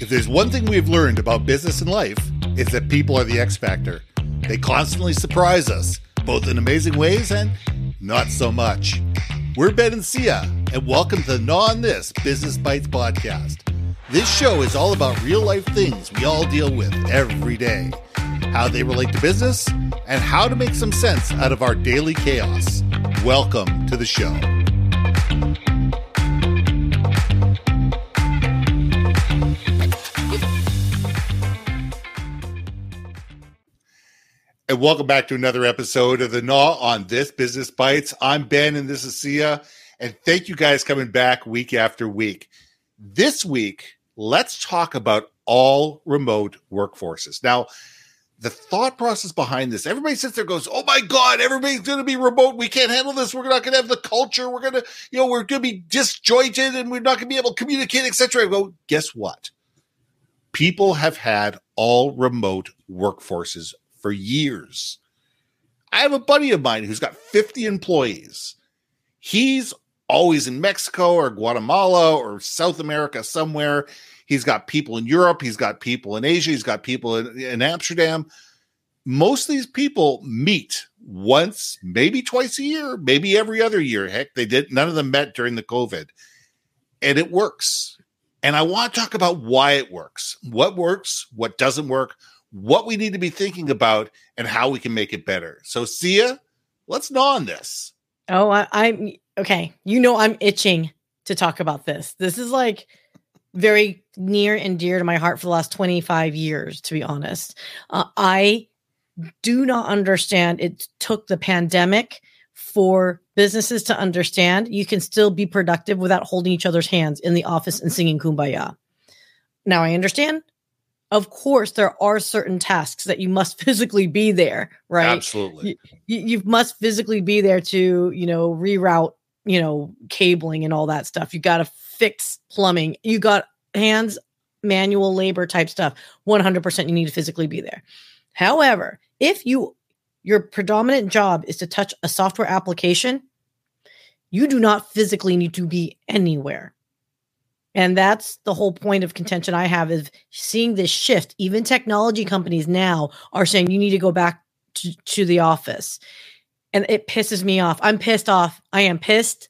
If there's one thing we've learned about business and life, it's that people are the X factor. They constantly surprise us, both in amazing ways and not so much. We're Ben and Syya, and welcome to the Gnaw on This Business Bites podcast. This show is all about real life things we all deal with every day, how they relate to business, and how to make some sense out of our daily chaos. Welcome to the show. And welcome back to another episode of the Gnaw on This Business Bites. I'm Ben and this is Syya. And thank you guys coming back week after week. This week, let's talk about all remote workforces. Now, the thought process behind this, everybody sits there goes, Oh my God, everybody's going to be remote. We can't handle this. We're not going to have the culture. We're going to, you know, we're going to be disjointed and we're not going to be able to communicate, etc. Well, guess what? People have had all remote workforces for years. I have a buddy of mine who's got 50 employees. He's always in Mexico or Guatemala or South America somewhere. He's got people in Europe. He's got people in Asia. He's got people in, in Amsterdam. Most of these people meet once, maybe twice a year, maybe every other year. Heck, they did. None of them met during the COVID, and it works. And I want to talk about why it works, what works, what doesn't work, what we need to be thinking about and how we can make it better. So, Syya, let's gnaw on this. Oh, I, I'm okay. You know, I'm itching to talk about this. This is like very near and dear to my heart for the last 25 years, to be honest. Uh, I do not understand. It took the pandemic for businesses to understand you can still be productive without holding each other's hands in the office and singing kumbaya. Now, I understand of course there are certain tasks that you must physically be there right? Absolutely. You, you, must physically be there to you know reroute you know cabling and all that stuff. You got to fix plumbing. You got hands manual labor type stuff. 100% you need to physically be there. However if you your predominant job is to touch a software application you do not physically need to be anywhere and that's the whole point of contention I have is seeing this shift. Even technology companies now are saying you need to go back to, to the office. And it pisses me off. I'm pissed off. I am pissed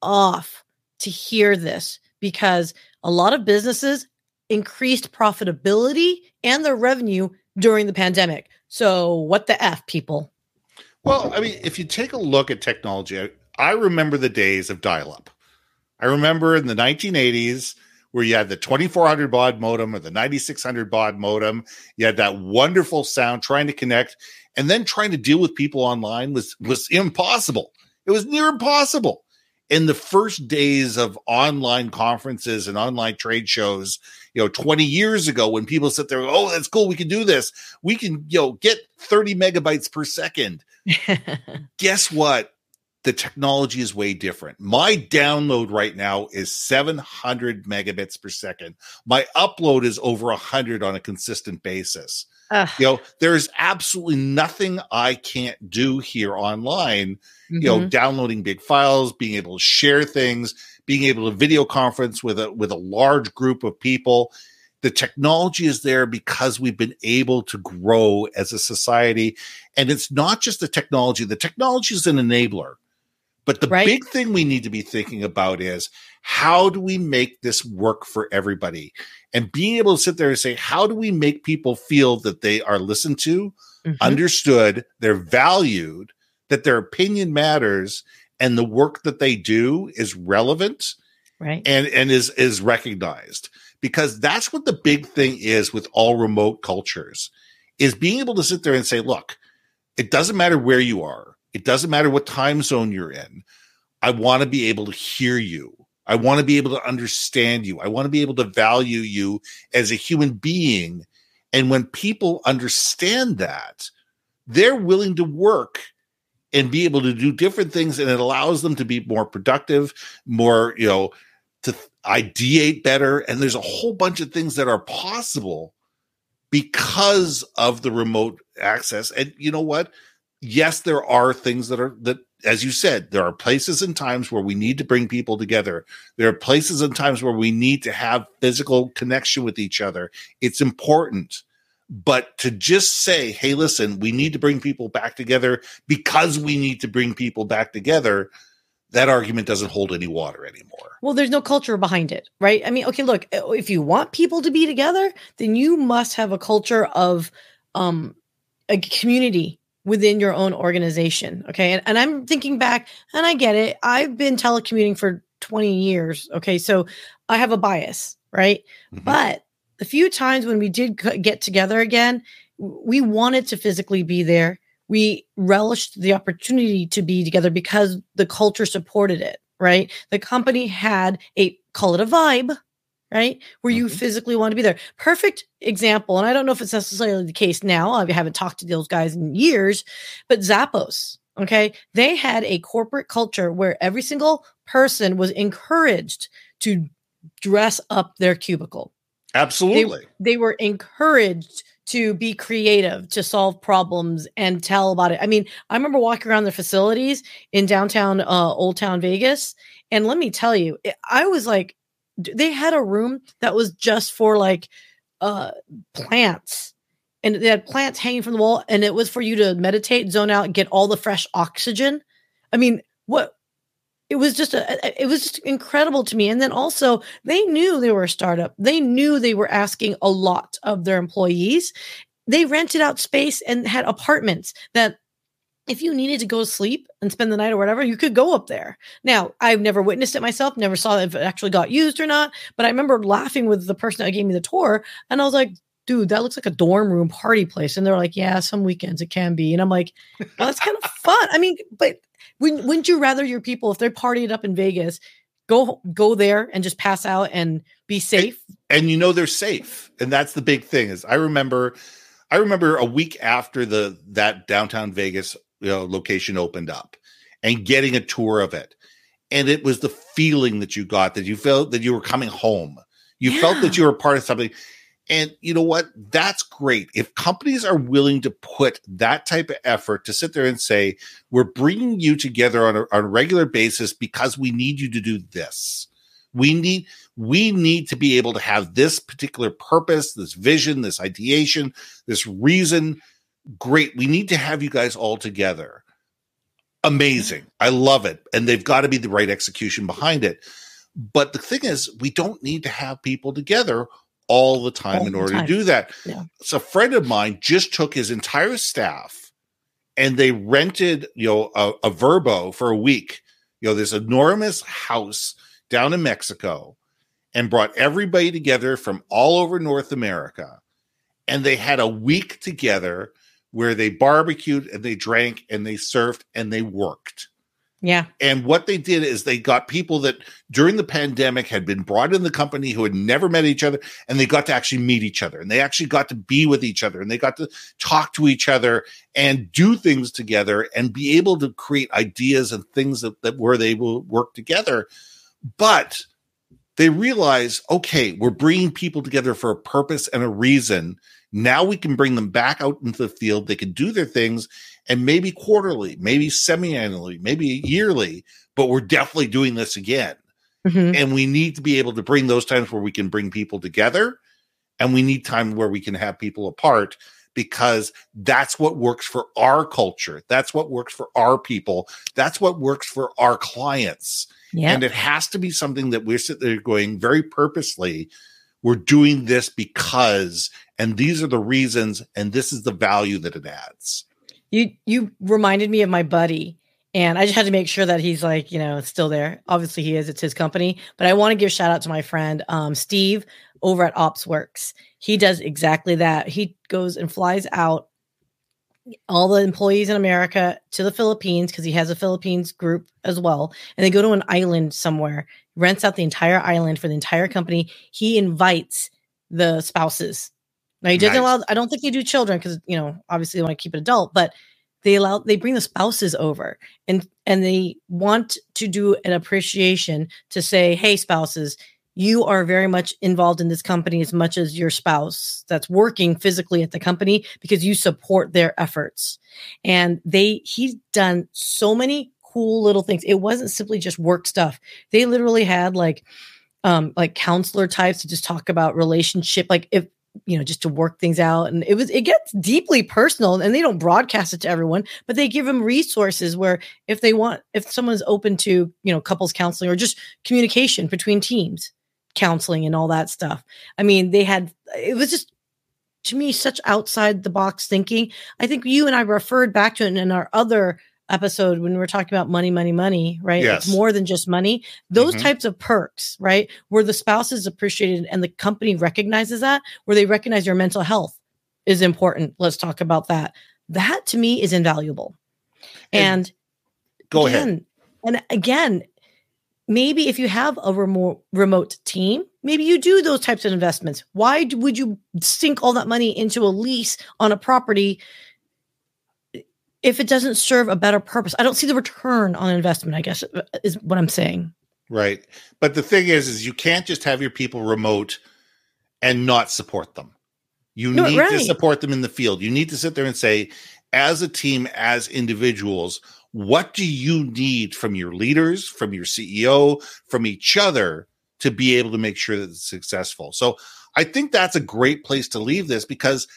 off to hear this because a lot of businesses increased profitability and their revenue during the pandemic. So, what the F, people? Well, I mean, if you take a look at technology, I, remember the days of dial up. I remember in the 1980s where you had the 2400 baud modem or the 9600 baud modem. You had that wonderful sound trying to connect, and then trying to deal with people online was was impossible. It was near impossible. In the first days of online conferences and online trade shows, you know, 20 years ago, when people sit there, oh, that's cool, we can do this. We can, you know, get 30 megabytes per second. Guess what? The technology is way different. My download right now is 700 megabits per second. My upload is over 100 on a consistent basis. Ugh. You know, there's absolutely nothing I can't do here online. Mm-hmm. You know, mm-hmm. downloading big files, being able to share things, being able to video conference with a with a large group of people. The technology is there because we've been able to grow as a society. And it's not just the technology, the technology is an enabler but the right. big thing we need to be thinking about is how do we make this work for everybody? And being able to sit there and say, how do we make people feel that they are listened to, mm-hmm. understood, they're valued, that their opinion matters, and the work that they do is relevant right. and, and is is recognized. Because that's what the big thing is with all remote cultures, is being able to sit there and say, look, it doesn't matter where you are it doesn't matter what time zone you're in. I want to be able to hear you. I want to be able to understand you. I want to be able to value you as a human being. And when people understand that, they're willing to work and be able to do different things. And it allows them to be more productive, more, you know, to ideate better. And there's a whole bunch of things that are possible because of the remote access. And you know what? Yes, there are things that are that as you said, there are places and times where we need to bring people together. There are places and times where we need to have physical connection with each other. It's important. But to just say, hey, listen, we need to bring people back together because we need to bring people back together, that argument doesn't hold any water anymore. Well, there's no culture behind it, right? I mean, okay, look, if you want people to be together, then you must have a culture of um, a community within your own organization. Okay. And, and I'm thinking back, and I get it. I've been telecommuting for 20 years. Okay. So I have a bias, right? Mm-hmm. But the few times when we did get together again, we wanted to physically be there. We relished the opportunity to be together because the culture supported it, right? The company had a call it a vibe, right? Where you mm-hmm. physically want to be there. Perfect example. And I don't know if it's necessarily the case now. I haven't talked to those guys in years, but Zappos, okay, they had a corporate culture where every single person was encouraged to dress up their cubicle. Absolutely. They, they were encouraged to be creative, to solve problems and tell about it. I mean, I remember walking around their facilities in downtown uh, Old Town Vegas. And let me tell you, I was like, they had a room that was just for like uh plants. And they had plants hanging from the wall and it was for you to meditate zone out get all the fresh oxygen. I mean what it was just a, it was just incredible to me. And then also they knew they were a startup. They knew they were asking a lot of their employees. They rented out space and had apartments that if you needed to go to sleep and spend the night or whatever, you could go up there. Now, I've never witnessed it myself, never saw if it actually got used or not, but I remember laughing with the person that gave me the tour, and I was like, dude, that looks like a dorm room party place. And they're like, yeah, some weekends it can be. And I'm like, well, that's kind of fun. I mean, but wouldn't, wouldn't you rather your people, if they're partying up in Vegas, go go there and just pass out and be safe? And, and you know they're safe. And that's the big thing is I remember I remember a week after the that downtown Vegas you know, location opened up and getting a tour of it. And it was the feeling that you got that you felt that you were coming home. You yeah. felt that you were part of something. And you know what? That's great. If companies are willing to put that type of effort to sit there and say, we're bringing you together on a, on a regular basis because we need you to do this. We need, we need to be able to have this particular purpose, this vision, this ideation, this reason great. We need to have you guys all together. Amazing. I love it. And they've got to be the right execution behind it. But the thing is, we don't need to have people together all the time all in order time. to do that. Yeah. So a friend of mine just took his entire staff and they rented, you know, a, a Vrbo for a week. You know, this enormous house down in Mexico and brought everybody together from all over North America. And they had a week together where they barbecued and they drank and they surfed and they worked. Yeah. And what they did is they got people that during the pandemic had been brought in the company who had never met each other and they got to actually meet each other and they actually got to be with each other and they got to talk to each other and do things together and be able to create ideas and things that, that where they will work together. But they realize, okay, we're bringing people together for a purpose and a reason now we can bring them back out into the field. They can do their things and maybe quarterly, maybe semi annually, maybe yearly, but we're definitely doing this again. Mm-hmm. And we need to be able to bring those times where we can bring people together and we need time where we can have people apart because that's what works for our culture. That's what works for our people. That's what works for our clients. Yep. And it has to be something that we're sitting there going very purposely we're doing this because and these are the reasons and this is the value that it adds you you reminded me of my buddy and i just had to make sure that he's like you know still there obviously he is it's his company but i want to give shout out to my friend um, steve over at opsworks he does exactly that he goes and flies out all the employees in america to the philippines because he has a philippines group as well and they go to an island somewhere rents out the entire island for the entire company. He invites the spouses. Now he didn't nice. allow. I don't think they do children because you know obviously they want to keep it adult, but they allow they bring the spouses over and and they want to do an appreciation to say, hey spouses, you are very much involved in this company as much as your spouse that's working physically at the company because you support their efforts. And they, he's done so many cool little things. It wasn't simply just work stuff. They literally had like, um, like counselor types to just talk about relationship. Like if you know just to work things out. And it was it gets deeply personal and they don't broadcast it to everyone but they give them resources where if they want if someone's open to you know couples counseling or just communication between teams counseling and all that stuff. I mean they had it was just to me such outside the box thinking. I think you and i referred back to it in our other episode when we're talking about money, money, money, right? Yes. It's more than just money. Those Mhm. types of perks, right? Where the spouse is appreciated and the company recognizes that, where they recognize your mental health is important. Let's talk about that. That to me is invaluable. And And, Go ahead. And again, maybe if you have a remote remote team, maybe you do those types of investments. Why would you sink all that money into a lease on a property if it doesn't serve a better purpose? I don't see the return on investment, I guess is what I'm saying. Right. But the thing is, is you can't just have your people remote and not support them. You No, need to support them in the field. You need to sit there and say, as a team, as individuals, what do you need from your leaders, from your CEO, from each other to be able to make sure that it's successful? So I think that's a great place to leave this because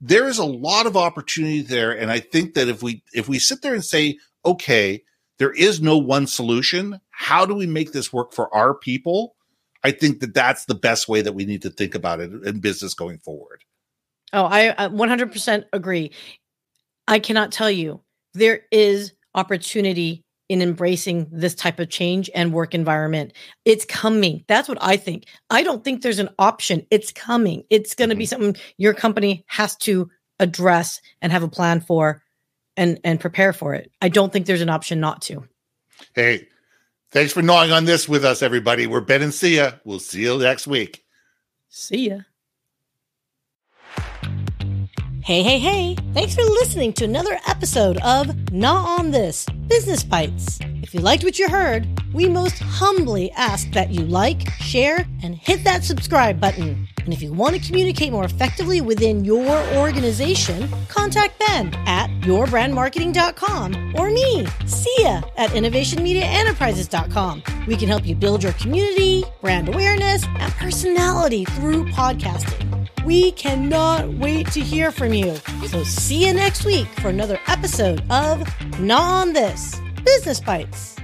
there is a lot of opportunity there. And I think that if we if we sit there and say, okay, there is no one solution. How do we make this work for our people? I think that that's the best way that we need to think about it in business going forward. Oh, I uh, 100% agree. I cannot tell you there is opportunity in embracing this type of change and work environment. It's coming. That's what I think. I don't think there's an option. It's coming. It's going to be mm-hmm. something your company has to address and have a plan for and and prepare for it. I don't think there's an option not to. Hey, thanks for gnawing on this with us, everybody. We're Ben and Syya. We'll see you next week. See ya. Hey, hey, hey. Thanks for listening to another episode of Gnaw on This Business Bites. If you liked what you heard, we most humbly ask that you like, share, and hit that subscribe button. And if you want to communicate more effectively within your organization, contact Ben at yourbrandmarketing.com or me, Syya, at innovationmediaenterprises.com. We can help you build your community, brand awareness, and personality through podcasting. We cannot wait to hear from you. So see you next week for another episode of Gnaw on This Business Bites.